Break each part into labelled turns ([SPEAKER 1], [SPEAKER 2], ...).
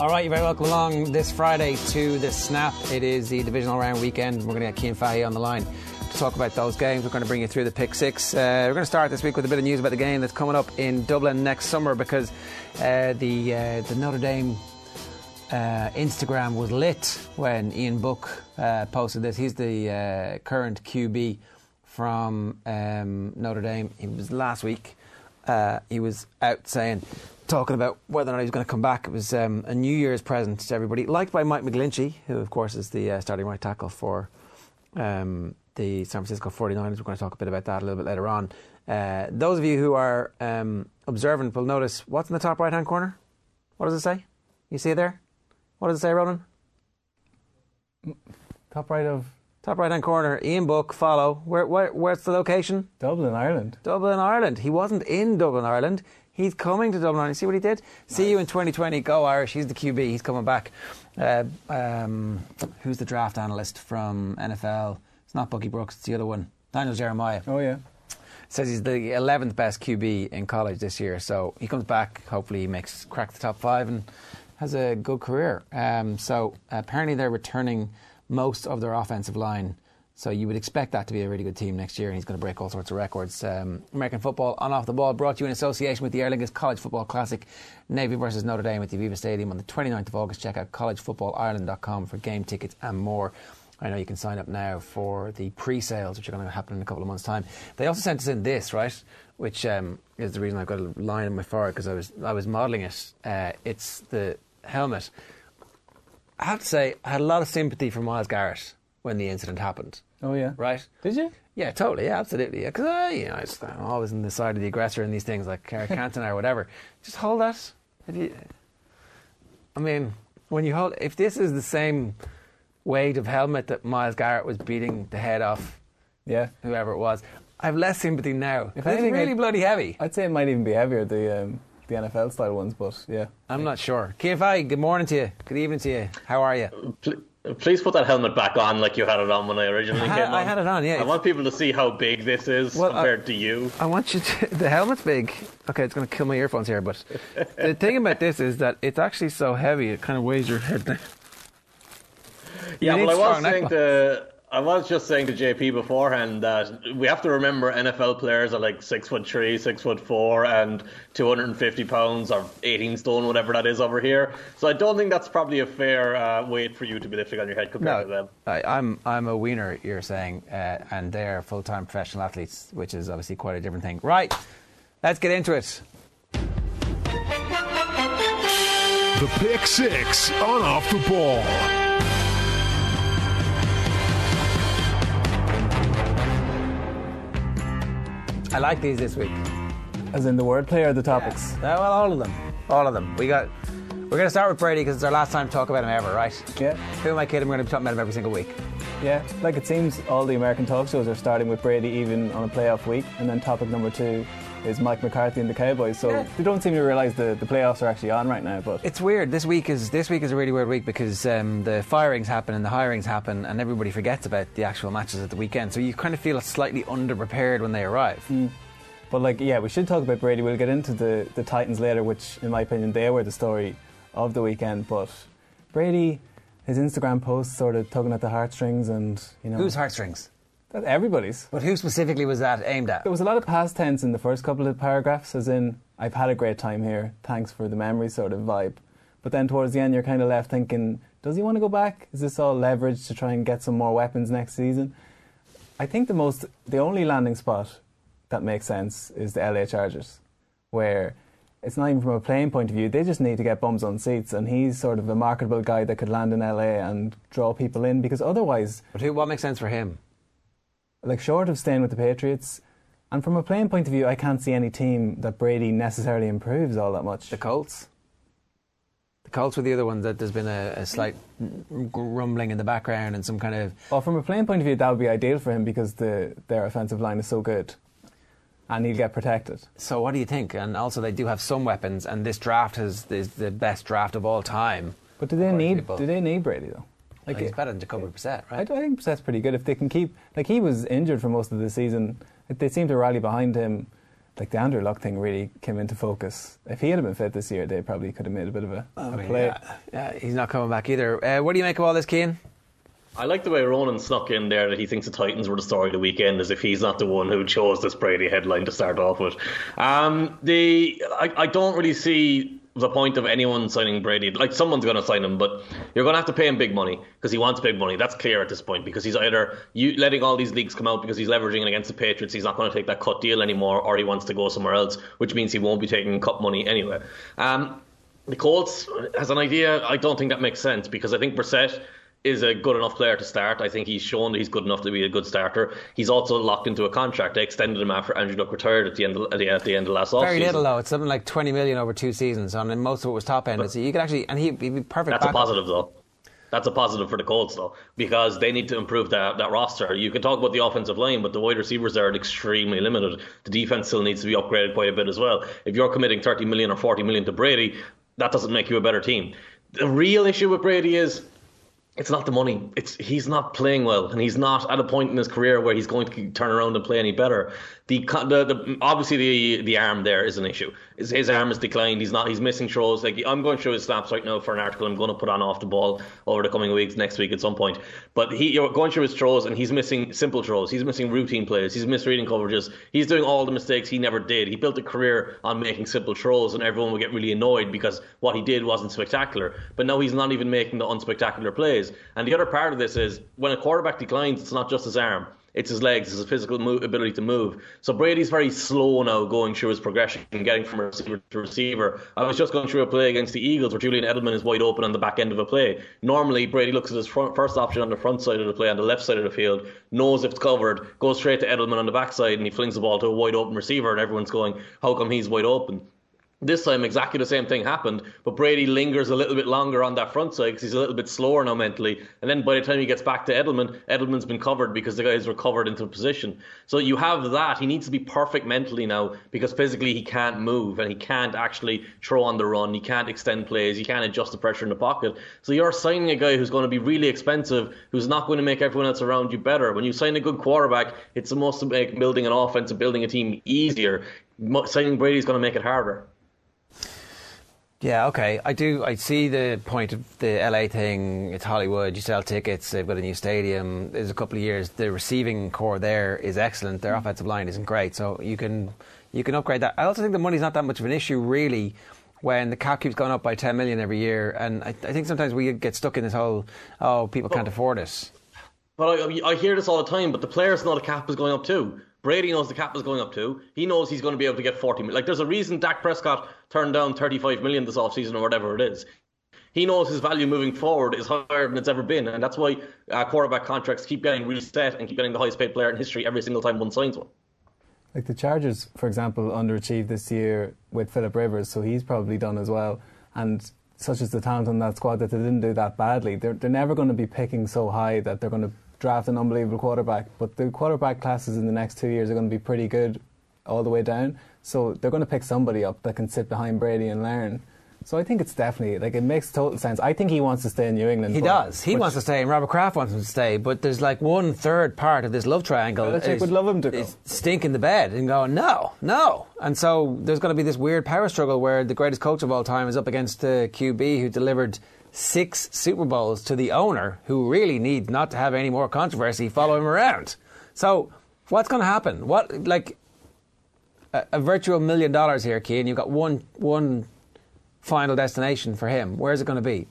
[SPEAKER 1] All right, you're very welcome along this Friday to the Snap. It is the divisional round weekend. We're going to get Cian Fahey on the line to talk about those games. We're going to bring you through the pick six. Uh, we're going to start this week with a bit of news about the game that's coming up in Dublin next summer because uh, the uh, the Notre Dame uh, Instagram was lit when Ian Book uh, posted this. He's the uh, current QB from um, Notre Dame. It was last week. Uh, he was out saying, talking about whether or not he was going to come back. It was um, a New Year's present to everybody, liked by Mike McGlinchey, who, of course, is the uh, starting right tackle for um, the San Francisco 49ers. We're going to talk a bit about that a little bit later on. Uh, those of you who are um, observant will notice what's in the top right hand corner? What does it say? You see it there? What does it say, Ronan?
[SPEAKER 2] Top right of
[SPEAKER 1] Top right hand corner, Ian Book, follow. Where, where, where's the location?
[SPEAKER 2] Dublin, Ireland.
[SPEAKER 1] Dublin, Ireland. He wasn't in Dublin, Ireland. He's coming to Dublin, Ireland. See what he did? See you in 2020. Go Irish. He's the QB. He's coming back. Uh, um, who's the draft analyst from NFL? It's not Bucky Brooks. It's the other one. Daniel Jeremiah.
[SPEAKER 2] Oh yeah.
[SPEAKER 1] Says he's the 11th best QB in college this year. So he comes back. Hopefully he makes crack the top five and has a good career. Um, so apparently they're returning most of their offensive line. So you would expect that to be a really good team next year, and he's going to break all sorts of records. Um, American football on off the ball brought to you in association with the Aer Lingus College Football Classic, Navy versus Notre Dame at the Aviva Stadium on the 29th of August. Check out collegefootballireland.com for game tickets and more. I know you can sign up now for the pre-sales, which are going to happen in a couple of months' time. They also sent us in this, right, which um, is the reason I've got a line in my forehead because I was I was modelling it. Uh, it's the helmet. I have to say, I had a lot of sympathy for Myles Garrett when the incident happened.
[SPEAKER 2] Oh yeah.
[SPEAKER 1] Right?
[SPEAKER 2] Did you?
[SPEAKER 1] Yeah, totally. Yeah, absolutely. Yeah, Because I, you know, I just, I'm always on the side of the aggressor in these things, like Eric Cantona or whatever. Just hold that. If you, I mean, when you hold, if this is the same weight of helmet that Myles Garrett was beating the head off
[SPEAKER 2] Yeah.
[SPEAKER 1] whoever it was, I have less sympathy now.
[SPEAKER 2] If
[SPEAKER 1] If it's
[SPEAKER 2] anything,
[SPEAKER 1] really
[SPEAKER 2] I'd-
[SPEAKER 1] bloody heavy.
[SPEAKER 2] I'd say it might even be heavier the um, the NFL style ones, but yeah.
[SPEAKER 1] I'm not sure. Cian Fahey, good morning to you. Good evening to you. How are you?
[SPEAKER 3] Pl- Please put that helmet back on like you had it on when I originally
[SPEAKER 1] I had-
[SPEAKER 3] came on.
[SPEAKER 1] I had it on, yeah.
[SPEAKER 3] I want people to see how big this is
[SPEAKER 1] Well, I-
[SPEAKER 3] compared to you.
[SPEAKER 1] I want you to. The helmet's big. Okay, it's going to kill my earphones here, but the thing about this is that it's actually so heavy it kind of weighs your head down.
[SPEAKER 3] Yeah,
[SPEAKER 1] need
[SPEAKER 3] but I was saying to I was just saying to JP beforehand that we have to remember NFL players are like six foot three, six foot four, and two hundred and fifty pounds or eighteen stone, whatever that is over here. So I don't think that's probably a fair uh, weight for you to be lifting on your head compared to them.
[SPEAKER 1] I, I'm I'm a wiener. You're saying, uh, and they're full time professional athletes, which is obviously quite a different thing. Right, let's get into it.
[SPEAKER 4] The Pick Six on Off the Ball.
[SPEAKER 1] I like these this week.
[SPEAKER 2] As in the wordplay or the topics?
[SPEAKER 1] Uh, well, all of them, all of them. We got. We're going to start with Brady because it's our last time to talk about him ever, right?
[SPEAKER 2] Yeah.
[SPEAKER 1] Who am I kidding? We're going to be talking about him every single week.
[SPEAKER 2] Yeah. Like it seems all the American talk shows are starting with Brady even on a playoff week, and then topic number two is Mike McCarthy and the Cowboys. So
[SPEAKER 1] Yeah.
[SPEAKER 2] they don't seem to realise the, the playoffs are actually on right now. But
[SPEAKER 1] It's weird. This week is this week is a really weird week because um, the firings happen and the hirings happen, and everybody forgets about the actual matches at the weekend. So you kind of feel slightly underprepared when they arrive.
[SPEAKER 2] But like, yeah, we should talk about Brady. We'll get into the, the Titans later, which, in my opinion, they were the story of the weekend. But Brady, his Instagram posts sort of tugging at the heartstrings, and you know,
[SPEAKER 1] Whose heartstrings?
[SPEAKER 2] That everybody's.
[SPEAKER 1] But who specifically was that aimed at?
[SPEAKER 2] There was a lot of past tense in the first couple of paragraphs, as in, "I've had a great time here. Thanks for the memory," sort of vibe. But then towards the end, you're kind of left thinking, does he want to go back? Is this all leverage to try and get some more weapons next season? I think the most, the only landing spot that makes sense is the LA Chargers, where it's not even from a playing point of view. They just need to get bums on seats, and he's sort of a marketable guy that could land in LA and draw people in. Because otherwise,
[SPEAKER 1] But who? What makes sense for him?
[SPEAKER 2] Like short of staying with the Patriots, and from a playing point of view, I can't see any team that Brady necessarily improves all that much.
[SPEAKER 1] The Colts. The Colts were the other ones that there's been a, a slight rumbling in the background and some kind of
[SPEAKER 2] Well, from a playing point of view, that would be ideal for him because the their offensive line is so good, and he'll get protected.
[SPEAKER 1] So what do you think? And also, they do have some weapons, and this draft is, is the best draft of all time.
[SPEAKER 2] But do they need
[SPEAKER 1] people.
[SPEAKER 2] do they need Brady though?
[SPEAKER 1] Like he's better than Jacoby Brissett,
[SPEAKER 2] I,
[SPEAKER 1] right?
[SPEAKER 2] do- I think that's pretty good if they can keep like he was injured for most of the season. If they seem to rally behind him, like the Andrew Luck thing really came into focus. If he had been fit this year, they probably could have made a bit of a, a play.
[SPEAKER 1] Yeah, yeah, he's not coming back either. Uh, what do you make of all this, Cian?
[SPEAKER 3] I like the way Ronan snuck in there that he thinks the Titans were the story of the weekend, as if he's not the one who chose this Brady headline to start off with. Um, the I, I don't really see the point of anyone signing Brady. Like someone's going to sign him, but you're going to have to pay him big money because he wants big money. That's clear at this point because he's either you letting all these leaks come out because he's leveraging it against the Patriots. He's not going to take that cut deal anymore, or he wants to go somewhere else, which means he won't be taking cut money anyway. Um, the Colts has an idea. I don't think that makes sense because I think Brissett is a good enough player to start. I think he's shown that he's good enough to be a good starter. He's also locked into a contract. They extended him after Andrew Luck retired at the end of, at the, at the end of last offseason.
[SPEAKER 1] Very little though. It's something like twenty million over two seasons, and most of it was top end. So you could actually, and he'd be perfect.
[SPEAKER 3] That's a positive though. That's a positive for the Colts though, because they need to improve that, that roster. You can talk about the offensive line, but the wide receivers are extremely limited. The defense still needs to be upgraded quite a bit as well. If you're committing 30 million or 40 million to Brady, that doesn't make you a better team. The real issue with Brady is it's not the money. It's he's not playing well, and he's not at a point in his career where he's going to turn around and play any better. The, the, the obviously the the arm there is an issue. His, his arm has declined. He's not. He's missing throws. Like I'm going through his snaps right now for an article I'm going to put on off the ball over the coming weeks, next week at some point. But he you're going through his throws, and he's missing simple throws. He's missing routine plays. He's misreading coverages. He's doing all the mistakes he never did. He built a career on making simple throws, and everyone would get really annoyed because what he did wasn't spectacular. But now he's not even making the unspectacular plays. And the other part of this is when a quarterback declines, it's not just his arm. It's his legs, it's his physical mo- ability to move. So Brady's very slow now going through his progression and getting from receiver to receiver. I was just going through a play against the Eagles where Julian Edelman is wide open on the back end of a play. Normally, Brady looks at his front, first option on the front side of the play, on the left side of the field, knows if it's covered, goes straight to Edelman on the back side, and he flings the ball to a wide open receiver, and everyone's going, How come he's wide open? This time, exactly the same thing happened, but Brady lingers a little bit longer on that front side because he's a little bit slower now mentally. And then by the time he gets back to Edelman, Edelman's been covered because the guy's recovered into position. So you have that. He needs to be perfect mentally now because physically he can't move and he can't actually throw on the run. He can't extend plays. He can't adjust the pressure in the pocket. So you're signing a guy who's going to be really expensive, who's not going to make everyone else around you better. When you sign a good quarterback, it's supposed to make building an offense and building a team easier. Signing Brady is going to make it harder.
[SPEAKER 1] Yeah, okay. I do. I see the point of the LA thing. It's Hollywood. You sell tickets. They've got a new stadium. There's a couple of years. The receiving corps there is excellent. Their mm. offensive line isn't great, so you can you can upgrade that. I also think the money's not that much of an issue, really, when the cap keeps going up by 10 million every year. And I, I think sometimes we get stuck in this whole oh people can't afford it.
[SPEAKER 3] But I, I hear this all the time. But the players know the cap is going up too. Brady knows the cap is going up too. He knows he's going to be able to get 40 million. Like, there's a reason Dak Prescott turned down 35 million this offseason or whatever it is. He knows his value moving forward is higher than it's ever been. And that's why uh, quarterback contracts keep getting reset and keep getting the highest paid player in history every single time one signs one.
[SPEAKER 2] Like the Chargers, for example, underachieved this year with Philip Rivers, so he's probably done as well. And such as the talent on that squad that they didn't do that badly, they're, they're never going to be picking so high that they're going to draft an unbelievable quarterback, but the quarterback classes in the next two years are going to be pretty good all the way down. So they're going to pick somebody up that can sit behind Brady and learn. So I think it's definitely like it makes total sense. I think he wants to stay in New England.
[SPEAKER 1] He does. He
[SPEAKER 2] which-
[SPEAKER 1] wants to stay, and Robert Kraft wants him to stay. But there's like one third part of this love triangle.
[SPEAKER 2] Belichick
[SPEAKER 1] is-
[SPEAKER 2] would love him to go.
[SPEAKER 1] stinking the bed and going no, no. And so there's going to be this weird power struggle where the greatest coach of all time is up against the QB who delivered six Super Bowls to the owner, who really needs not to have any more controversy follow him around. So what's going to happen? What like a, a virtual million dollars here, Cian? You've got one one final destination for him. Where's it going to be?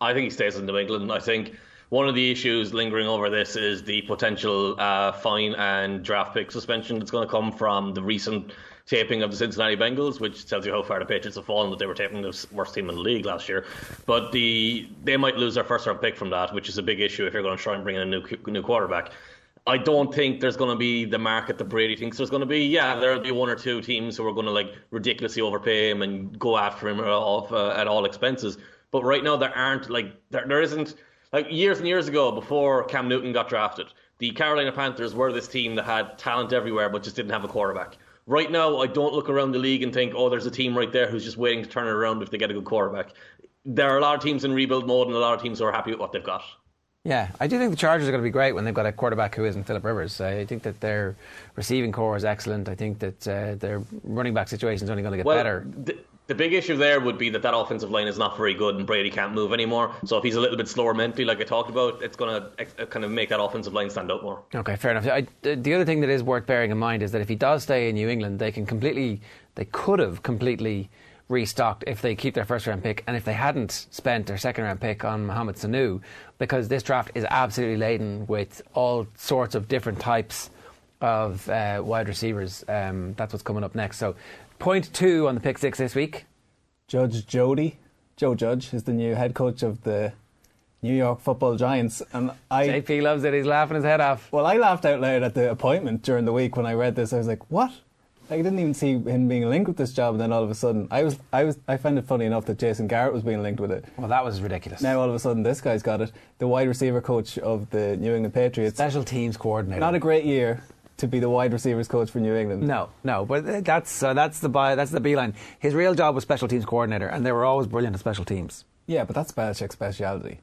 [SPEAKER 3] I think he stays in New England. I think one of the issues lingering over this is the potential uh, fine and draft pick suspension that's going to come from the recent taping of the Cincinnati Bengals, which tells you how far the Patriots have fallen that they were taping the worst team in the league last year. But the they might lose their first round pick from that, which is a big issue if you're going to try and bring in a new new quarterback. I don't think there's going to be the market that Brady thinks there's going to be. Yeah, there'll be one or two teams who are going to like ridiculously overpay him and go after him off uh, at all expenses. But right now there aren't like there, there isn't like years and years ago before Cam Newton got drafted. The Carolina Panthers were this team that had talent everywhere but just didn't have a quarterback. Right now, I don't look around the league and think, oh, there's a team right there who's just waiting to turn it around if they get a good quarterback. There are a lot of teams in rebuild mode and a lot of teams who are happy with what they've got.
[SPEAKER 1] Yeah, I do think the Chargers are going to be great when they've got a quarterback who isn't Philip Rivers. I think that their receiving corps is excellent. I think that uh, their running back situation is only going to get
[SPEAKER 3] well,
[SPEAKER 1] better.
[SPEAKER 3] The, the big issue there would be that that offensive line is not very good and Brady can't move anymore. So if he's a little bit slower mentally, like I talked about, it's going to kind of make that offensive line stand out more.
[SPEAKER 1] Okay, fair enough. I, the other thing that is worth bearing in mind is that if he does stay in New England, they can completely, they could have completely restocked if they keep their first round pick and if they hadn't spent their second round pick on Mohamed Sanu because this draft is absolutely laden with all sorts of different types of uh, wide receivers. Um, that's what's coming up next. So, point two on the pick six this week.
[SPEAKER 2] Judge Jody, Joe Judge, is the new head coach of the New York Football Giants, and I.
[SPEAKER 1] JP loves it. He's laughing his head off.
[SPEAKER 2] Well, I laughed out loud at the appointment during the week when I read this. I was like, "What? I didn't even see him being linked with this job, and then all of a sudden, I was, I was, I found it funny enough that Jason Garrett was being linked with it.
[SPEAKER 1] Well, that was ridiculous.
[SPEAKER 2] Now all of a sudden, this guy's got it. The wide receiver coach of the New England Patriots.
[SPEAKER 1] Special teams coordinator.
[SPEAKER 2] Not a great year to be the wide receivers coach for New England.
[SPEAKER 1] No, no, but that's uh, that's the that's the beeline. His real job was special teams coordinator, and they were always brilliant at special teams.
[SPEAKER 2] Yeah, but that's Belichick's speciality.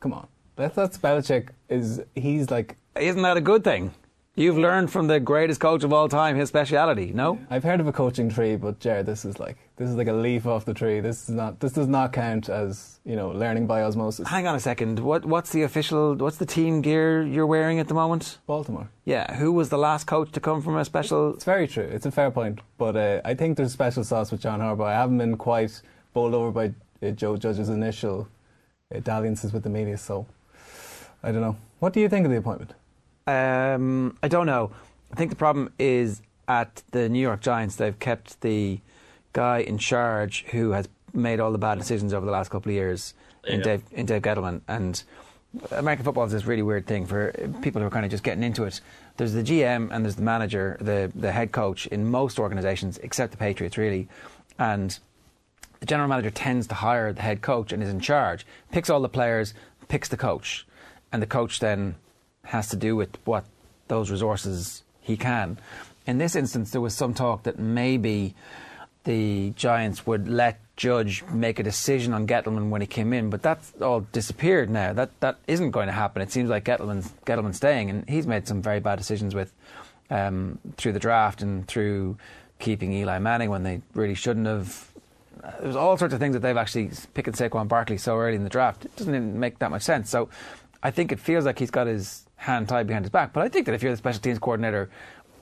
[SPEAKER 2] Come on, that's that's Belichick. Is he's like?
[SPEAKER 1] Isn't that a good thing? You've learned from the greatest coach of all time his speciality, no?
[SPEAKER 2] I've heard of a coaching tree, but Jared, this is like this is like a leaf off the tree. This is not this does not count as you know learning by osmosis.
[SPEAKER 1] Hang on a second. What what's the official? What's the team gear you're wearing at the moment?
[SPEAKER 2] Baltimore.
[SPEAKER 1] Yeah. Who was the last coach to come from a special?
[SPEAKER 2] It's very true. It's a fair point, but uh, I think there's special sauce with John Harbaugh. I haven't been quite bowled over by uh, Joe Judge's initial uh, dalliances with the media, so I don't know. What do you think of the appointment?
[SPEAKER 1] Um, I don't know. I think the problem is at the New York Giants. They've kept the guy in charge who has made all the bad decisions over the last couple of years in
[SPEAKER 3] Yeah.
[SPEAKER 1] Dave in Dave Gettleman and. American football is this really weird thing for people who are kind of just getting into it. There's the GM and there's the manager, the the head coach in most organisations, except the Patriots, really. And the general manager tends to hire the head coach and is in charge, picks all the players, picks the coach, and the coach then has to do with what those resources he can. In this instance, there was some talk that maybe the Giants would let Judge make a decision on Gettleman when he came in, but that's all disappeared now. That that isn't going to happen. It seems like Gettleman's Gettleman's staying, and he's made some very bad decisions with um, through the draft and through keeping Eli Manning when they really shouldn't have. There's all sorts of things that they've actually picking Saquon Barkley so early in the draft. It doesn't even make that much sense. So I think it feels like he's got his hand tied behind his back. But I think that if you're the special teams coordinator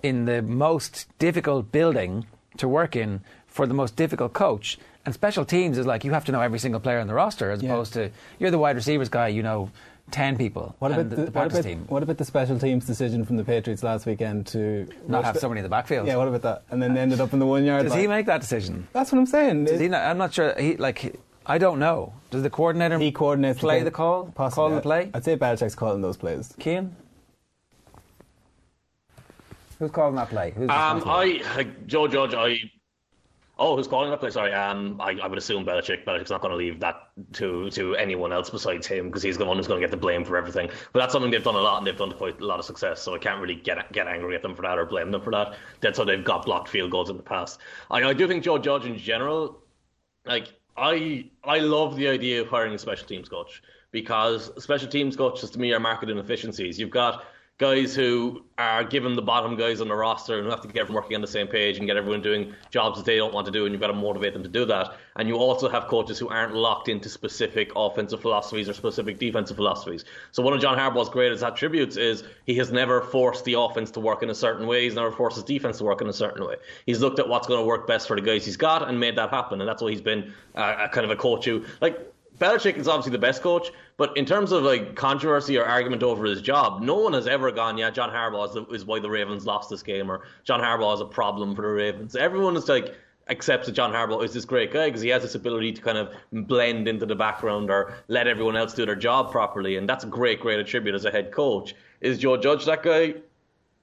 [SPEAKER 1] in the most difficult building to work in for the most difficult coach, and special teams is like you have to know every single player on the roster as
[SPEAKER 2] Yeah.
[SPEAKER 1] opposed to you're the wide receivers guy, you know. Ten people.
[SPEAKER 2] What about
[SPEAKER 1] the,
[SPEAKER 2] the, what about,
[SPEAKER 1] team?
[SPEAKER 2] what about the special teams decision from the Patriots last weekend to
[SPEAKER 1] Not have
[SPEAKER 2] the-
[SPEAKER 1] somebody in the backfield.
[SPEAKER 2] Yeah, what about that? And then they ended up in the one yard
[SPEAKER 1] Does
[SPEAKER 2] line.
[SPEAKER 1] he make that decision?
[SPEAKER 2] That's what I'm saying.
[SPEAKER 1] Does he not, I'm not sure. He like I don't know. Does the coordinator
[SPEAKER 2] he coordinates
[SPEAKER 1] play
[SPEAKER 2] game.
[SPEAKER 1] the call,
[SPEAKER 2] Possibly.
[SPEAKER 1] call the play?
[SPEAKER 2] I'd say Belichick's calling those plays.
[SPEAKER 1] Cian? Who's calling that play? Who's
[SPEAKER 3] Um,
[SPEAKER 1] responsible?
[SPEAKER 3] I like, Joe Judge. I oh, who's calling that play? Sorry. Um, I, I would assume Belichick. Belichick's not going to leave that to to anyone else besides him because he's the one who's going to get the blame for everything. But that's something they've done a lot and they've done quite a lot of success. So I can't really get get angry at them for that or blame them for that. That's how they've got blocked field goals in the past. I, I do think Joe Judge in general, like I I love the idea of hiring a special teams coach because special teams coaches to me are market inefficiencies. You've got guys who are given the bottom guys on the roster and have to get everyone working on the same page and get everyone doing jobs that they don't want to do and you've got to motivate them to do that. And you also have coaches who aren't locked into specific offensive philosophies or specific defensive philosophies. So one of John Harbaugh's greatest attributes is he has never forced the offense to work in a certain way. He's never forced his defense to work in a certain way. He's looked at what's going to work best for the guys he's got and made that happen. And that's why he's been uh, kind of a coach who, like, Belichick is obviously the best coach, but in terms of like controversy or argument over his job, no one has ever gone, yeah, John Harbaugh is, the, is why the Ravens lost this game, or John Harbaugh is a problem for the Ravens. Everyone is like accepts that John Harbaugh is this great guy because he has this ability to kind of blend into the background or let everyone else do their job properly, and that's a great, great attribute as a head coach. Is Joe Judge that guy?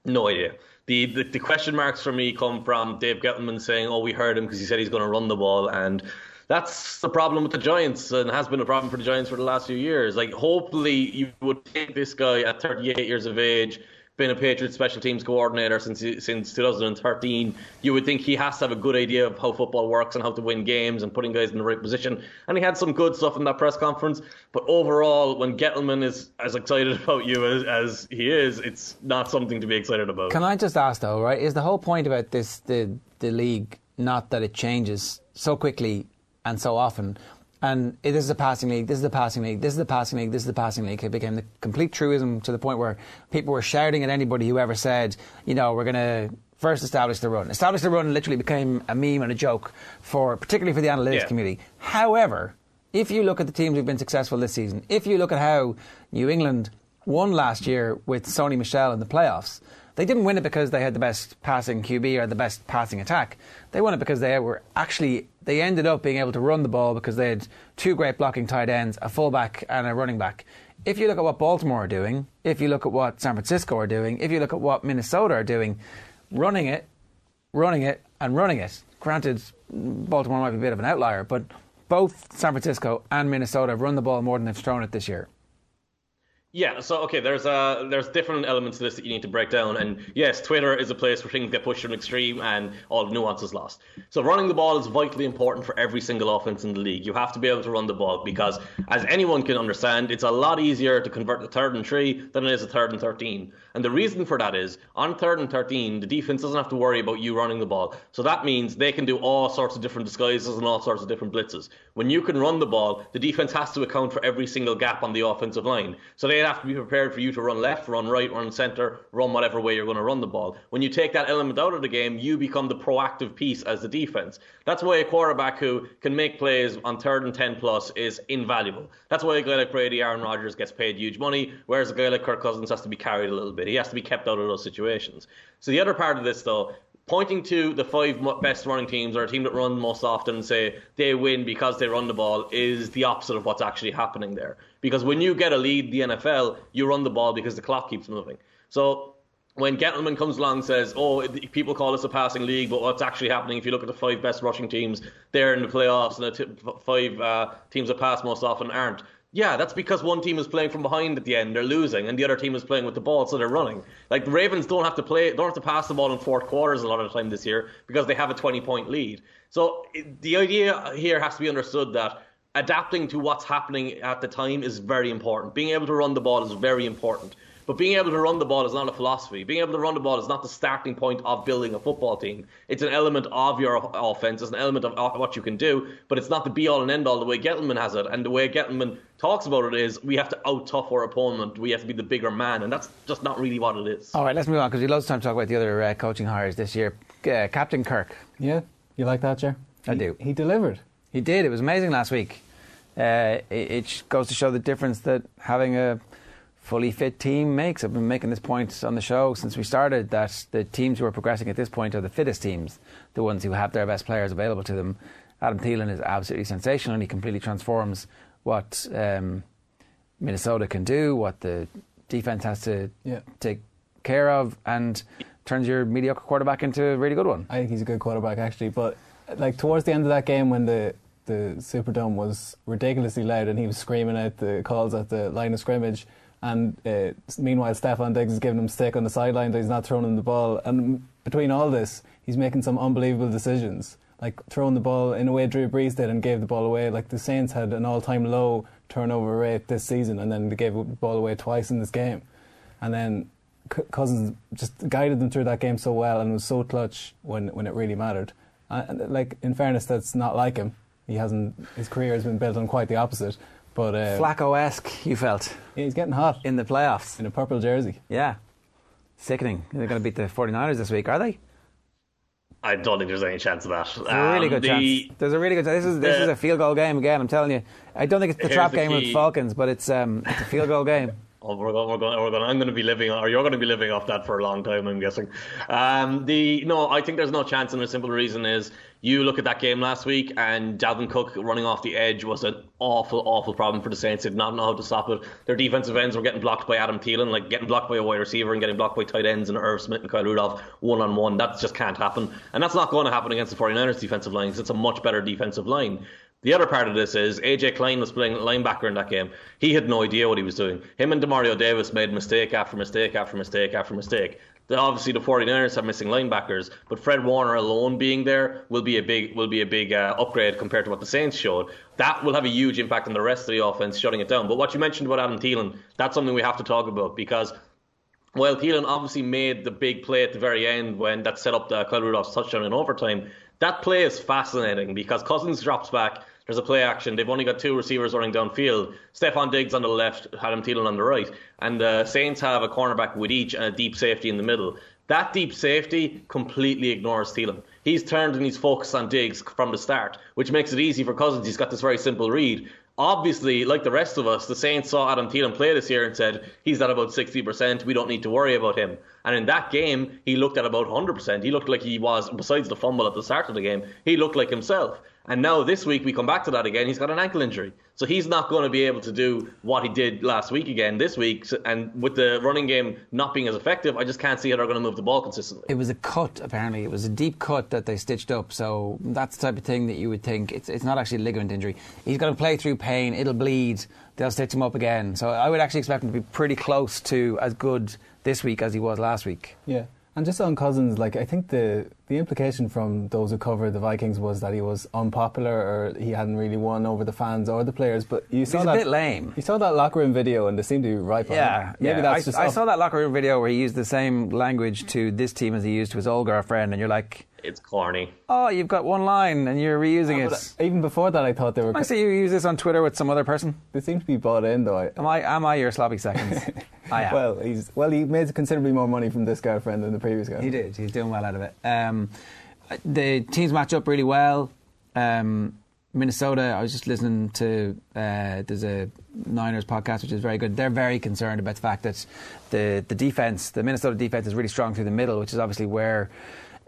[SPEAKER 3] No idea. The, the the question marks for me come from Dave Gettleman saying, "Oh, we heard him because he said he's going to run the ball," and that's the problem with the Giants, and has been a problem for the Giants for the last few years. Like, hopefully, you would take this guy at 38 years of age, been a Patriots special teams coordinator since since 2013. You would think he has to have a good idea of how football works and how to win games and putting guys in the right position. And he had some good stuff in that press conference. But overall, when Gettleman is as excited about you as, as he is, it's not something to be excited about.
[SPEAKER 1] Can I just ask though, right? Is the whole point about this the the league not that it changes so quickly and so often? and this is a passing league, this is a passing league, this is a passing league, this is a passing league. It became the complete truism to the point where people were shouting at anybody who ever said, you know, we're going to first establish the run. Establish the run literally became a meme and a joke for, particularly for the analytics yeah. community. However, if you look at the teams who've been successful this season, if you look at how New England won last year with Sony Michel in the playoffs, they didn't win it because they had the best passing QB or the best passing attack. They won it because they were actually they ended up being able to run the ball because they had two great blocking tight ends, a fullback and a running back. If you look at what Baltimore are doing, if you look at what San Francisco are doing, if you look at what Minnesota are doing, running it, running it, and running it. Granted, Baltimore might be a bit of an outlier, but both San Francisco and Minnesota have run the ball more than they've thrown it this year.
[SPEAKER 3] Yeah, so okay, there's uh there's different elements to this that you need to break down, and yes, Twitter is a place where things get pushed to an extreme and all nuance is lost. So running the ball is vitally important for every single offense in the league. You have to be able to run the ball because, as anyone can understand, it's a lot easier to convert a third and three than it is a third and thirteen. And the reason for that is on third and thirteen, the defense doesn't have to worry about you running the ball. So that means they can do all sorts of different disguises and all sorts of different blitzes. When you can run the ball, the defense has to account for every single gap on the offensive line. So they have to be prepared for you to run left, run right, run center, run whatever way you're going to run the ball. When you take that element out of the game, you become the proactive piece as the defense. That's why a quarterback who can make plays on third and 10 plus is invaluable. That's why a guy like Brady, Aaron Rodgers gets paid huge money, whereas a guy like Kirk Cousins has to be carried a little bit. He has to be kept out of those situations. So the other part of this, though, pointing to the five best running teams or a team that run most often and say they win because they run the ball is the opposite of what's actually happening there. Because when you get a lead, the NFL, you run the ball because the clock keeps moving. So when Gettleman comes along and says, "Oh, people call this a passing league," but what's actually happening? If you look at the five best rushing teams, they're in the playoffs, and the t- five uh, teams that pass most often aren't. Yeah, that's because one team is playing from behind at the end, they're losing, and the other team is playing with the ball, so they're running. Like the Ravens don't have to play, don't have to pass the ball in fourth quarters a lot of the time this year because they have a 20 point lead. So the idea here has to be understood that adapting to what's happening at the time is very important. Being able to run the ball is very important. But being able to run the ball is not a philosophy. Being able to run the ball is not the starting point of building a football team. It's an element of your offense. It's an element of what you can do, but it's not the be all and end all the way Gettleman has it. And the way Gettleman talks about it is we have to out tough our opponent. We have to be the bigger man, and that's just not really what it is.
[SPEAKER 1] All right, let's move on because we loads of time to talk about the other uh, coaching hires this year. Uh, Captain Kirk.
[SPEAKER 2] Yeah, you like that, Jer?
[SPEAKER 1] I do.
[SPEAKER 2] He delivered.
[SPEAKER 1] He did. It was amazing last week. Uh, it, it goes to show the difference that having a fully fit team makes. I've been making this point on the show since we started that the teams who are progressing at this point are the fittest teams, the ones who have their best players available to them. Adam Thielen is absolutely sensational and he completely transforms what um, Minnesota can do, what the defense has to yeah. take care of, and turns your mediocre quarterback into a really good one.
[SPEAKER 2] I think he's a good quarterback actually, but like towards the end of that game when the the Superdome was ridiculously loud and he was screaming out the calls at the line of scrimmage and uh, meanwhile, Stefon Diggs is giving him stick on the sideline, that he's not throwing him the ball. And between all this, he's making some unbelievable decisions, like throwing the ball in a way Drew Brees did and gave the ball away. Like the Saints had an all-time low turnover rate this season, and then they gave the ball away twice in this game. And then Cousins just guided them through that game so well and was so clutch when when it really mattered. And like in fairness, that's not like him. He hasn't. His career has been built on quite the opposite. But
[SPEAKER 1] uh, Flacco-esque, you felt.
[SPEAKER 2] Yeah, he's getting hot
[SPEAKER 1] in the playoffs
[SPEAKER 2] in a purple jersey.
[SPEAKER 1] Yeah, sickening. They're going to beat the 49ers this week, are they?
[SPEAKER 3] I don't think there's any chance of that.
[SPEAKER 1] There's a really um, good the, chance. There's a really good. This is this is a field goal game again. I'm telling you. I don't think it's the trap the game key. with Falcons, but it's um it's a field goal game.
[SPEAKER 3] Oh, we're going, we're going, we're going, I'm going to be living, or you're going to be living off that for a long time, I'm guessing. Um, the no, I think there's no chance, and the simple reason is you look at that game last week, and Dalvin Cook running off the edge was an awful, awful problem for the Saints. They did not know how to stop it. Their defensive ends were getting blocked by Adam Thielen, like getting blocked by a wide receiver and getting blocked by tight ends and Irv Smith and Kyle Rudolph one on one. That just can't happen, and that's not going to happen against the 49ers defensive line because it's a much better defensive line. The other part of this is AJ Klein was playing linebacker in that game. He had no idea what he was doing. Him and Demario Davis made mistake after mistake after mistake after mistake. Obviously, the 49ers have missing linebackers, but Fred Warner alone being there will be a big will be a big uh, upgrade compared to what the Saints showed. That will have a huge impact on the rest of the offense, shutting it down. But what you mentioned about Adam Thielen, that's something we have to talk about because while Thielen obviously made the big play at the very end when that set up the Kyle Rudolph's touchdown in overtime, that play is fascinating because Cousins drops back. There's a play action. They've only got two receivers running downfield. Stefon Diggs on the left, Adam Thielen on the right. And the Saints have a cornerback with each and a deep safety in the middle. That deep safety completely ignores Thielen. He's turned and he's focused on Diggs from the start, which makes it easy for Cousins. He's got this very simple read obviously, like the rest of us, the Saints saw Adam Thielen play this year and said, he's at about 60%, we don't need to worry about him. And in that game, he looked at about 100%. He looked like he was, besides the fumble at the start of the game, he looked like himself. And now this week we come back to that again. He's got an ankle injury, so he's not going to be able to do what he did last week again this week. And with the running game not being as effective, I just can't see how they're going to move the ball consistently.
[SPEAKER 1] It was a cut, apparently. It was a deep cut that they stitched up. So that's the type of thing that you would think it's it's not actually a ligament injury. He's going to play through pain. It'll bleed. They'll stitch him up again. So I would actually expect him to be pretty close to as good this week as he was last week.
[SPEAKER 2] Yeah. And just on Cousins, like I think the the implication from those who covered the Vikings was that he was unpopular or he hadn't really won over the fans or the players. But you saw
[SPEAKER 1] He's
[SPEAKER 2] that
[SPEAKER 1] a bit lame.
[SPEAKER 2] You saw that locker room video, and they seemed to be right.
[SPEAKER 1] Yeah,
[SPEAKER 2] him. maybe
[SPEAKER 1] yeah.
[SPEAKER 2] that's
[SPEAKER 1] I,
[SPEAKER 2] just.
[SPEAKER 1] I
[SPEAKER 2] up-
[SPEAKER 1] saw that locker room video where he used the same language to this team as he used to his old girlfriend, and you're like,
[SPEAKER 3] It's corny.
[SPEAKER 1] oh, you've got one line and you're reusing uh,
[SPEAKER 2] But
[SPEAKER 1] it.
[SPEAKER 2] even before that, I thought they were.
[SPEAKER 1] I see you use this on Twitter with some other person.
[SPEAKER 2] They seem to be bought in, though.
[SPEAKER 1] Am I? Am I your sloppy seconds? I am.
[SPEAKER 2] Well, he's well. He made considerably more money from this girlfriend than the previous guy.
[SPEAKER 1] He did. He's doing well out of it. Um, the teams match up really well. Um, Minnesota. I was just listening to. Uh, there's a Niners podcast which is very good. They're very concerned about the fact that the the defense, the Minnesota defense, is really strong through the middle, which is obviously where.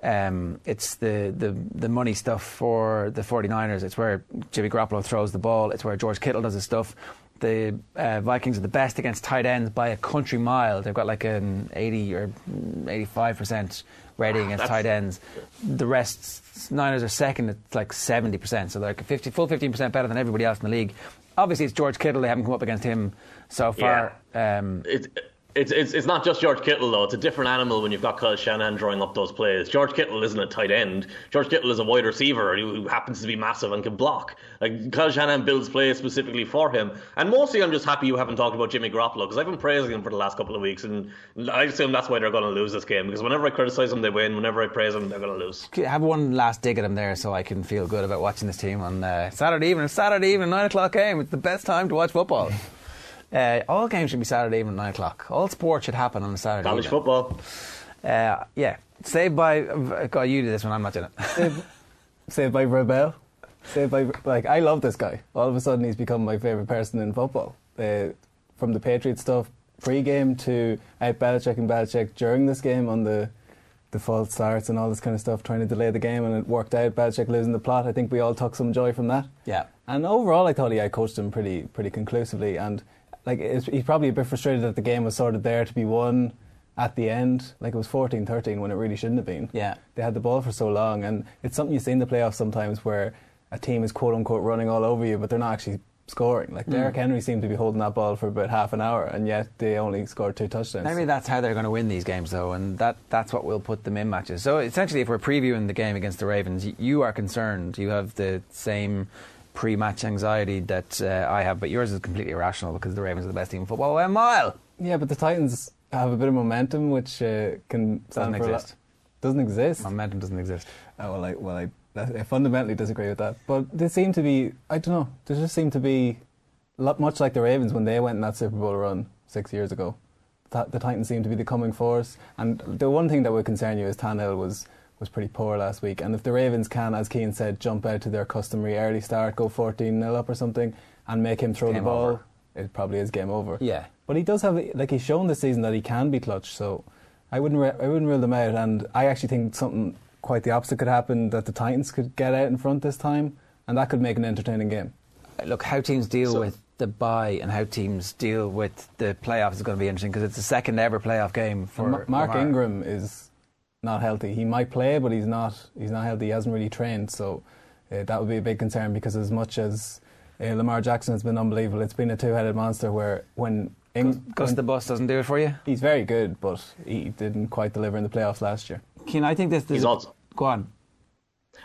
[SPEAKER 1] Um, it's the, the, the money stuff for the 49ers. It's where Jimmy Garoppolo throws the ball. It's where George Kittle does his stuff. The uh, Vikings are the best against tight ends by a country mile. They've got like an 80 or 85% rating against
[SPEAKER 3] That's-
[SPEAKER 1] tight ends. The rest, Niners are second at like 70%. So they're like 50, full 15% better than everybody else in the league. Obviously, it's George Kittle. They haven't come up against him so far. Um,
[SPEAKER 3] It, it's, it's, it's not just George Kittle, though. It's a different animal when you've got Kyle Shanahan drawing up those plays. George Kittle isn't a tight end. George Kittle is a wide receiver who happens to be massive and can block. Like Kyle Shanahan builds plays specifically for him. And mostly I'm just happy you haven't talked about Jimmy Garoppolo because I've been praising him for the last couple of weeks. And I assume that's why they're going to lose this game because whenever I criticize them, they win. Whenever I praise them, they're going to lose.
[SPEAKER 1] have one last dig at him there so I can feel good about watching this team on uh, Saturday evening. Saturday evening, 9 o'clock game. It's the best time to watch football. Uh, all games should be Saturday evening, 9 o'clock. All sport should happen on a Saturday
[SPEAKER 3] College
[SPEAKER 1] evening.
[SPEAKER 3] football.
[SPEAKER 1] Uh, yeah. Saved by. uh, God, you do this one, I'm not doing it.
[SPEAKER 2] Saved, saved by Vrabel. Saved by like I love this guy. All of a sudden, he's become my favorite person in football. Uh, from the Patriots stuff pre-game to out Belichick and Belichick during this game on the the false starts and all this kind of stuff, trying to delay the game, and it worked out. Belichick losing the plot. I think we all took some joy from that.
[SPEAKER 1] Yeah.
[SPEAKER 2] And overall, I thought he out coached him pretty pretty conclusively. And like it's, he's probably a bit frustrated that the game was sort of there to be won at the end. Like it was 14-13 when it really shouldn't have been.
[SPEAKER 1] Yeah.
[SPEAKER 2] They had the ball for so long, and it's something you see in the playoffs sometimes where a team is quote unquote running all over you, but they're not actually scoring. Like Derrick mm. Henry seemed to be holding that ball for about half an hour, and yet they only scored two touchdowns.
[SPEAKER 1] Maybe that's how they're going to win these games, though, and that, that's what will put them in matches. So essentially, if we're previewing the game against the Ravens, you are concerned. You have the same pre-match anxiety that uh, I have, but yours is completely irrational because the Ravens are the best team in football by a mile.
[SPEAKER 2] yeah, but the Titans have a bit of momentum, which uh, can
[SPEAKER 1] Doesn't
[SPEAKER 2] for a lot-
[SPEAKER 1] exist.
[SPEAKER 2] Doesn't exist.
[SPEAKER 1] Momentum doesn't exist.
[SPEAKER 2] Oh, well, I, well, I, I fundamentally disagree with that. But they seem to be, I don't know, they just seem to be lot, much like the Ravens when they went in that Super Bowl run six years ago. The Titans seem to be the coming force. And the one thing that would concern you is Tannehill was, was pretty poor last week. And if the Ravens can, as Cian said, jump out to their customary early start, go 14 0 up or something, and make him throw
[SPEAKER 1] Game
[SPEAKER 2] the ball,
[SPEAKER 1] over.
[SPEAKER 2] it probably is game over.
[SPEAKER 1] Yeah.
[SPEAKER 2] But he does have, like, he's shown this season that he can be clutch. So I wouldn't, re- I wouldn't rule them out. And I actually think something quite the opposite could happen that the Titans could get out in front this time, and that could make an entertaining game.
[SPEAKER 1] Uh, look, how teams deal
[SPEAKER 3] So-
[SPEAKER 1] with the bye and how teams deal with the playoffs is going to be interesting because it's the second ever playoff game for
[SPEAKER 2] And Mark
[SPEAKER 1] Lamar.
[SPEAKER 2] Ingram is not healthy. He might play, but he's not. He's not healthy. He hasn't really trained, so uh, that would be a big concern because as much as uh, Lamar Jackson has been unbelievable, it's been a two-headed monster where when
[SPEAKER 1] Ing- Gus the bus doesn't do it for you.
[SPEAKER 2] He's very good, but he didn't quite deliver in the playoffs last year.
[SPEAKER 1] Can I think this? this
[SPEAKER 3] He's also.
[SPEAKER 1] Go on.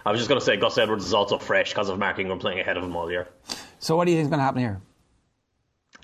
[SPEAKER 3] I was just going to say Gus Edwards is also fresh because of Mark Ingram playing ahead of him all year.
[SPEAKER 1] So what do you think is going to happen here?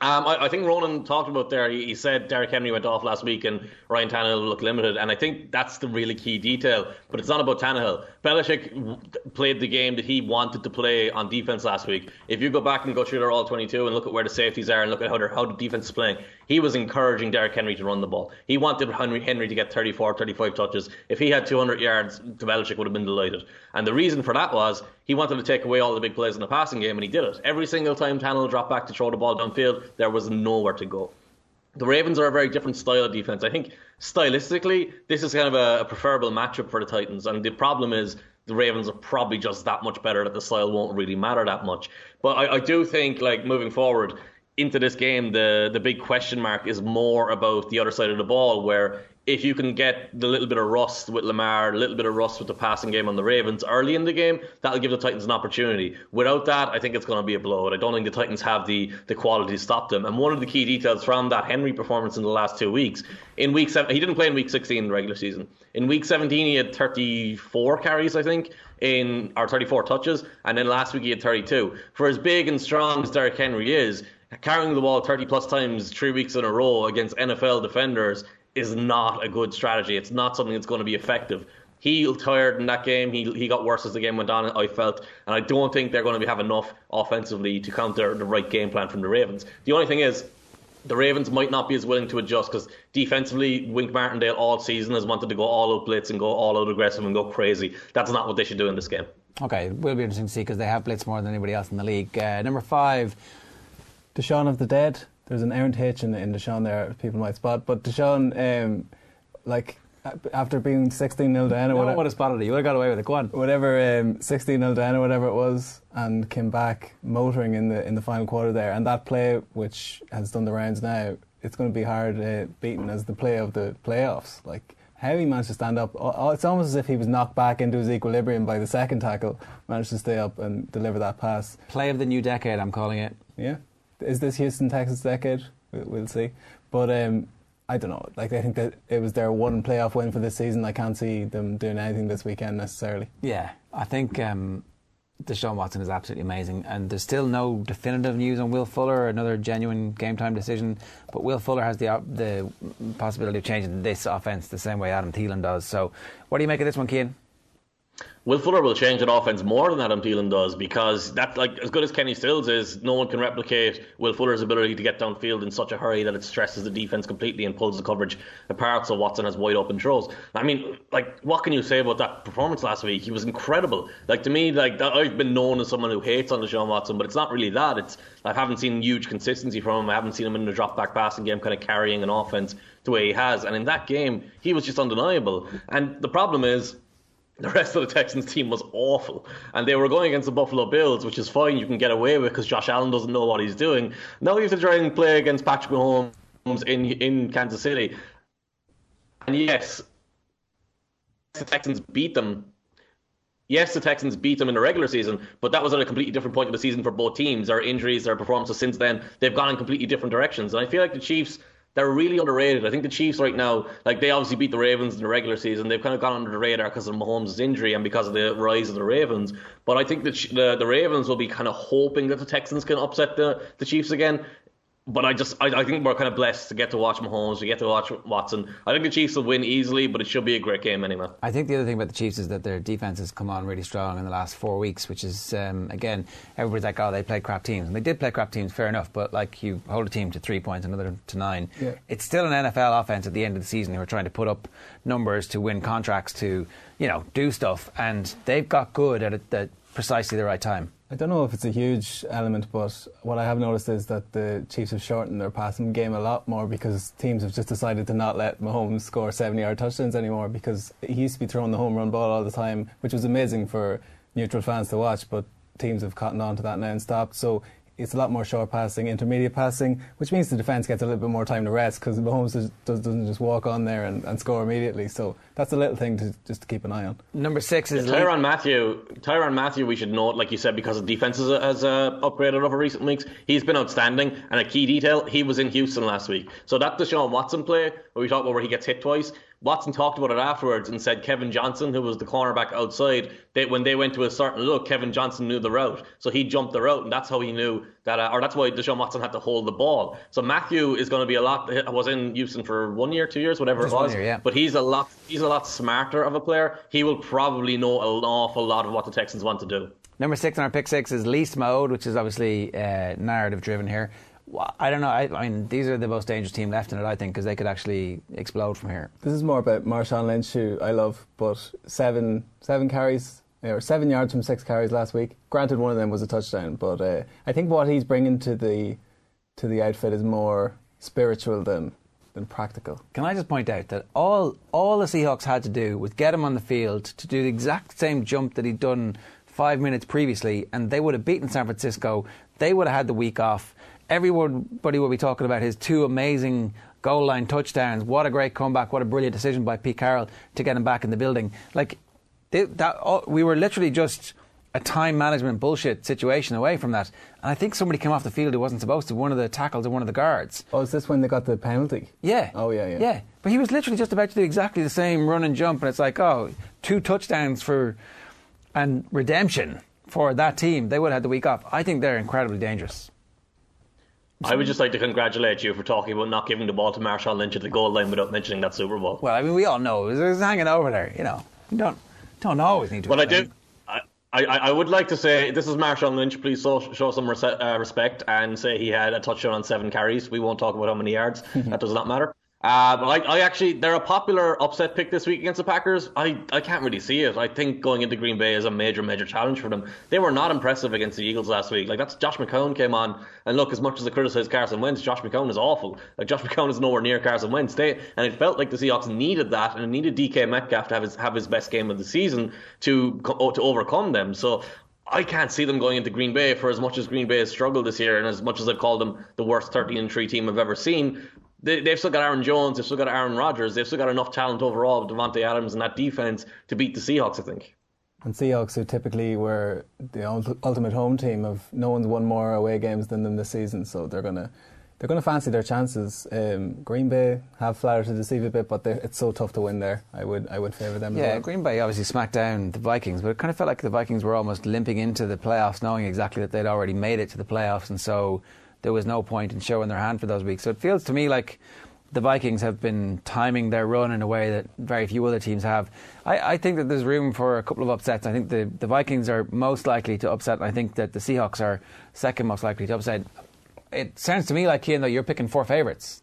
[SPEAKER 3] Um, I, I, think Ronan talked about there. He, he, said Derrick Henry went off last week and Ryan Tannehill looked limited, and I think that's the really key detail. But it's not about Tannehill. Belichick played the game that he wanted to play on defense last week. If you go back and go through their all 22 and look at where the safeties are and look at how, how the defense is playing, he was encouraging Derrick Henry to run the ball. He wanted Henry, Henry to get 34, 35 touches. If he had 200 yards, Belichick would have been delighted. And the reason for that was he wanted to take away all the big plays in the passing game, and he did it. Every single time Tannehill dropped back to throw the ball downfield, there was nowhere to go. The Ravens are a very different style of defense. I think stylistically, this is kind of a, a preferable matchup for the Titans. And the problem is the Ravens are probably just that much better that the style won't really matter that much. But I, I do think, like moving forward, into this game, the the big question mark is more about the other side of the ball, where if you can get the little bit of rust with Lamar, a little bit of rust with the passing game on the Ravens early in the game, that'll give the Titans an opportunity. Without that, I think it's going to be a blowout. I don't think the Titans have the the quality to stop them. And one of the key details from that Henry performance in the last two weeks, in week seven, he didn't play in week 16 in the regular season. In week 17, he had 34 carries, I think, in or 34 touches, and then last week he had 32. For as big and strong as Derrick Henry is, carrying the ball 30 plus times three weeks in a row against NFL defenders is not a good strategy. It's not something that's going to be effective. He tired in that game. He he got worse as the game went on. I felt, and I don't think they're going to have enough offensively to counter the right game plan from the Ravens. The only thing is, the Ravens might not be as willing to adjust because defensively, Wink Martindale all season has wanted to go all out blitz and go all out aggressive and go crazy. That's not what they should do in this game.
[SPEAKER 1] Okay, it will be interesting to see because they have blitz more than anybody else in the league. Uh, number five,
[SPEAKER 2] Deshaun of the Dead there's an errant H in, in Deshaun there, people might spot. But Deshaun, um, like, after being 16 0 down or
[SPEAKER 1] no
[SPEAKER 2] whatever.
[SPEAKER 1] would have spotted it. You would have got away with it. Go on.
[SPEAKER 2] Whatever, um, 16 0 down or whatever it was, and came back motoring in the in the final quarter there. And that play, which has done the rounds now, it's going to be hard uh, beaten as the play of the playoffs. Like, how he managed to stand up. It's almost as if he was knocked back into his equilibrium by the second tackle, managed to stay up and deliver that pass.
[SPEAKER 1] Play of the new decade, I'm calling it.
[SPEAKER 2] Yeah is this Houston Texas decade? We'll see. But um, I don't know. Like I think that it was their one playoff win for this season. I can't see them doing anything this weekend necessarily.
[SPEAKER 1] Yeah, I think um, Deshaun Watson is absolutely amazing, and there's still no definitive news on Will Fuller, another genuine game time decision. But Will Fuller has the the possibility of changing this offense the same way Adam Thielen does. So, what do you make of this one, Cian?
[SPEAKER 3] Will Fuller will change that offense more than Adam Thielen does because that, like, as good as Kenny Stills is, no one can replicate Will Fuller's ability to get downfield in such a hurry that it stresses the defense completely and pulls the coverage apart. So Watson has wide open throws. I mean, like, what can you say about that performance last week? He was incredible. Like to me, like I've been known as someone who hates on Deshaun Watson, but it's not really that. It's I haven't seen huge consistency from him. I haven't seen him in the drop back passing game, kind of carrying an offense the way he has. And in that game, he was just undeniable. And the problem is the rest of the Texans team was awful. And they were going against the Buffalo Bills, which is fine, you can get away with because Josh Allen doesn't know what he's doing. Now you have to try and play against Patrick Mahomes in, in Kansas City. And yes, the Texans beat them. Yes, the Texans beat them in the regular season, but that was at a completely different point of the season for both teams. Their injuries, their performances since then, they've gone in completely different directions. And I feel like the Chiefs they're really underrated. I think the Chiefs right now, like they obviously beat the Ravens in the regular season. They've kind of gone under the radar because of Mahomes' injury and because of the rise of the Ravens. But I think the, the the Ravens will be kind of hoping that the Texans can upset the the Chiefs again but I just I, I, think we're kind of blessed to get to watch Mahomes, we get to watch Watson. I think the Chiefs will win easily, but it should be a great game anyway.
[SPEAKER 1] I think the other thing about the Chiefs is that their defense has come on really strong in the last four weeks, which is um, again everybody's like, oh, they play crap teams, and they did play crap teams, fair enough. But like you hold a team to three points, another to nine, yeah. it's still an NFL offense at the end of the season who are trying to put up numbers to win contracts to you know do stuff, and they've got good at, it at precisely the right time.
[SPEAKER 2] I don't know if it's a huge element, but what I have noticed is that the Chiefs have shortened their passing game a lot more because teams have just decided to not let Mahomes score 70 yard touchdowns anymore because he used to be throwing the home run ball all the time, which was amazing for neutral fans to watch, but teams have cottoned on to that now and stopped. So it's a lot more short passing, intermediate passing, which means the defence gets a little bit more time to rest because Mahomes does, does, doesn't just walk on there and, and score immediately. So that's a little thing to just to keep an eye on.
[SPEAKER 1] Number six is
[SPEAKER 3] Tyrann Mathieu. Tyrann Mathieu, we should note, like you said, because the defense has, has uh, upgraded over recent weeks. He's been outstanding, and a key detail: he was in Houston last week. So that Deshaun Watson play, where we talked about where he gets hit twice. Watson talked about it afterwards and said Kevin Johnson, who was the cornerback outside, they, when they went to a certain look, Kevin Johnson knew the route, so he jumped the route, and that's how he knew that, uh, or that's why Deshaun Watson had to hold the ball. So Mathieu is going to be a lot. Was in Houston for one year, two years, whatever
[SPEAKER 1] Just
[SPEAKER 3] it was.
[SPEAKER 1] year, yeah.
[SPEAKER 3] But he's a lot. He's a lot smarter of a player. He will probably know an awful lot of what the Texans want to do.
[SPEAKER 1] Number six on our pick six is least mode, which is obviously uh, narrative driven here. Well, I don't know. I, I mean, these are the most dangerous team left in it, I think, because they could actually explode from here.
[SPEAKER 2] This is more about Marshawn Lynch, who I love, but seven seven carries or seven yards from six carries last week. Granted, one of them was a touchdown, but uh, I think what he's bringing to the to the outfit is more spiritual than than practical.
[SPEAKER 1] Can I just point out that all all the Seahawks had to do was get him on the field to do the exact same jump that he'd done five minutes previously, and they would have beaten San Francisco. They would have had the week off. Everybody will be talking about his two amazing goal line touchdowns. What a great comeback! What a brilliant decision by Pete Carroll to get him back in the building. Like they, that, all, we were literally just a time management bullshit situation away from that. And I think somebody came off the field who wasn't supposed to. One of the tackles or one of the guards.
[SPEAKER 2] Oh, is this when they got the penalty?
[SPEAKER 1] Yeah.
[SPEAKER 2] Oh, yeah, yeah.
[SPEAKER 1] Yeah. But he was literally just about to do exactly the same run and jump, and it's like, oh, two touchdowns for and redemption for that team. They would have had the week off. I think they're incredibly dangerous.
[SPEAKER 3] I would just like to congratulate you for talking about not giving the ball to Marshawn Lynch at the goal line without mentioning that Super Bowl.
[SPEAKER 1] Well, I mean, we all know it was, hanging over there. You know, you don't don't always need to.
[SPEAKER 3] But I do. I, I, I would like to say this is Marshawn Lynch. Please show, show some rese- uh, respect and say he had a touchdown on seven carries. We won't talk about how many yards. that does not matter. Uh, but I, I actually, they're a popular upset pick this week against the Packers. I, I can't really see it. I think going into Green Bay is a major, major challenge for them. They were not impressive against the Eagles last week. Like that's Josh McCown came on, and look, as much as I criticize Carson Wentz, Josh McCown is awful. Like Josh McCown is nowhere near Carson Wentz. They, and it felt like the Seahawks needed that, and needed DK Metcalf to have his have his best game of the season to to overcome them. So I can't see them going into Green Bay for as much as Green Bay has struggled this year, and as much as I've called them the worst 13 and 3 team I've ever seen. They, they've still got Aaron Jones, they've still got Aaron Rodgers, they've still got enough talent overall with Davante Adams and that defense to beat the Seahawks, I think.
[SPEAKER 2] And Seahawks, who typically were the ultimate home team, of no one's won more away games than them this season, so they're gonna they're gonna fancy their chances. Um, Green Bay have flattered to deceive a bit, but it's so tough to win there. I would I would favour them. as
[SPEAKER 1] Yeah,
[SPEAKER 2] well.
[SPEAKER 1] Green Bay obviously smacked down the Vikings, but it kind of felt like the Vikings were almost limping into the playoffs, knowing exactly that they'd already made it to the playoffs, and so there was no point in showing their hand for those weeks. So it feels to me like the Vikings have been timing their run in a way that very few other teams have. I, I think that there's room for a couple of upsets. I think the, the Vikings are most likely to upset, I think that the Seahawks are second most likely to upset. It sounds to me like, Cian, though, you're picking four favourites.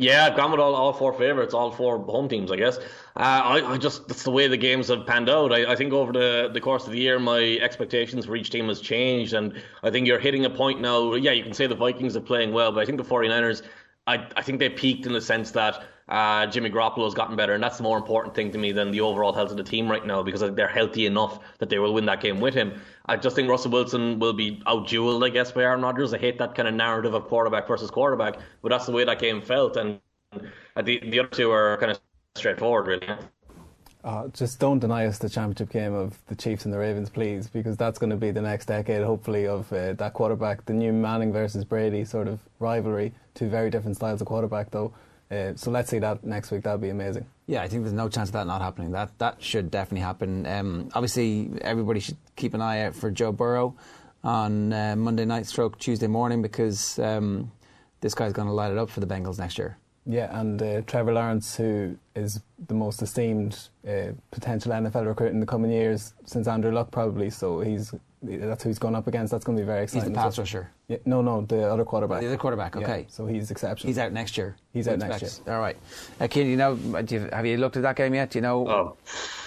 [SPEAKER 3] Yeah, I've gone with all, all four favourites, all four home teams, I guess. Uh, I, I just, that's the way the games have panned out. I, I think over the, the course of the year, my expectations for each team has changed. And I think you're hitting a point now. Yeah, you can say the Vikings are playing well, but I think the 49ers, I, I think they peaked in the sense that uh, Jimmy Garoppolo's gotten better. And that's the more important thing to me than the overall health of the team right now because they're healthy enough that they will win that game with him. I just think Russell Wilson will be outdueled, I guess, by Aaron Rodgers. I hate that kind of narrative of quarterback versus quarterback, but that's the way that game felt. And the the other two are kind of straightforward, really.
[SPEAKER 2] Uh, just don't deny us the championship game of the Chiefs and the Ravens, please, because that's going to be the next decade, hopefully, of uh, that quarterback, the new Manning versus Brady sort of rivalry. Two very different styles of quarterback, though. Uh, so let's see that next week. That'd be amazing.
[SPEAKER 1] Yeah, I think there's no chance of that not happening. That that should definitely happen. Um, obviously, everybody should keep an eye out for Joe Burrow on uh, Monday night, stroke Tuesday morning, because um, this guy's going to light it up for the Bengals next year.
[SPEAKER 2] Yeah, and uh, Trevor Lawrence, who is the most esteemed uh, potential NFL recruit in the coming years since Andrew Luck, probably. So he's that's who he's going up against. That's going to be very exciting.
[SPEAKER 1] He's
[SPEAKER 2] exciting.
[SPEAKER 1] the
[SPEAKER 2] as
[SPEAKER 1] pass
[SPEAKER 2] well.
[SPEAKER 1] rusher.
[SPEAKER 2] Yeah, no, no, the other quarterback.
[SPEAKER 1] The other quarterback.
[SPEAKER 2] Yeah,
[SPEAKER 1] Okay,
[SPEAKER 2] so he's exceptional.
[SPEAKER 1] he's out next year.
[SPEAKER 2] He's out
[SPEAKER 1] We
[SPEAKER 2] next
[SPEAKER 1] year. All right. Uh, Cian, you know, do you, have you looked at that game yet? Do you know?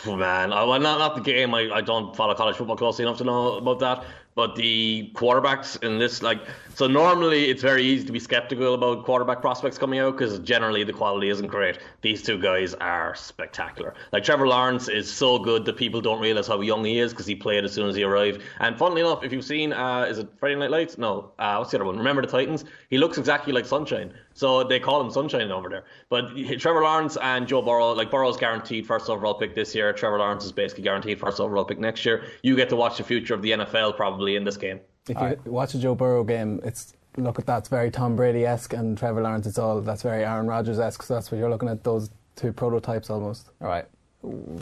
[SPEAKER 3] Oh, man. Oh, well, not, not the game. I, I don't follow college football closely enough to know about that. But the quarterbacks in this, like, so normally it's very easy to be skeptical about quarterback prospects coming out because generally the quality isn't great. These two guys are spectacular. Like Trevor Lawrence is so good that people don't realize how young he is because he played as soon as he arrived. And funnily enough, if you've seen, uh, is it Friday Night Lights? No, uh, what's the other one? Remember the Titans? He looks exactly like Sunshine. So they call him Sunshine over there. But Trevor Lawrence and Joe Burrow, like Burrow's guaranteed first overall pick this year. Trevor Lawrence is basically guaranteed first overall pick next year. You get to watch the future of the NFL probably in this game.
[SPEAKER 2] If you right. watch a Joe Burrow game, it's look at that's very Tom Brady esque, and Trevor Lawrence. It's all that's very Aaron Rodgers esque. So that's what you're looking at those two prototypes almost.
[SPEAKER 1] All right.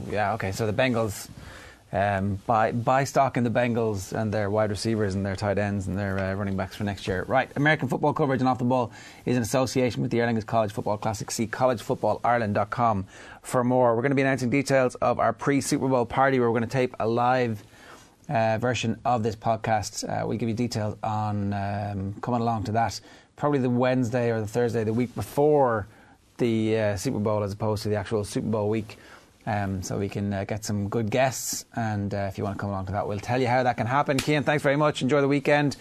[SPEAKER 1] Yeah. Okay. So the Bengals. Um, buy, buy stock in the Bengals and their wide receivers and their tight ends and their uh, running backs for next year. Right, American football coverage and off the ball is in association with the Aer Lingus College Football Classic. See collegefootballireland.com for more. We're going to be announcing details of our pre Super Bowl party where we're going to tape a live uh, version of this podcast. Uh, we'll give you details on um, coming along to that. Probably the Wednesday or the Thursday, the week before the uh, Super Bowl, as opposed to the actual Super Bowl week. Um, so we can uh, get some good guests, and uh, if you want to come along to that, we'll tell you how that can happen. Cian, thanks very much. Enjoy the weekend.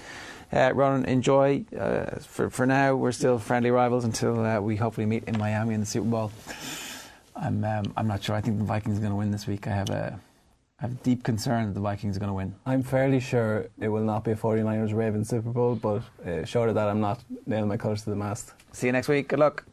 [SPEAKER 1] Uh, Ronan, enjoy. Uh, for for now, we're still friendly rivals until we hopefully meet in Miami in the Super Bowl. I'm um, I'm not sure. I think the Vikings are going to win this week. I have a I have deep concern that the Vikings are going to win.
[SPEAKER 2] I'm fairly sure it will not be a 49ers Ravens Super Bowl, but uh, short of that, I'm not nailing my colours to the mast.
[SPEAKER 1] See you next week. Good luck.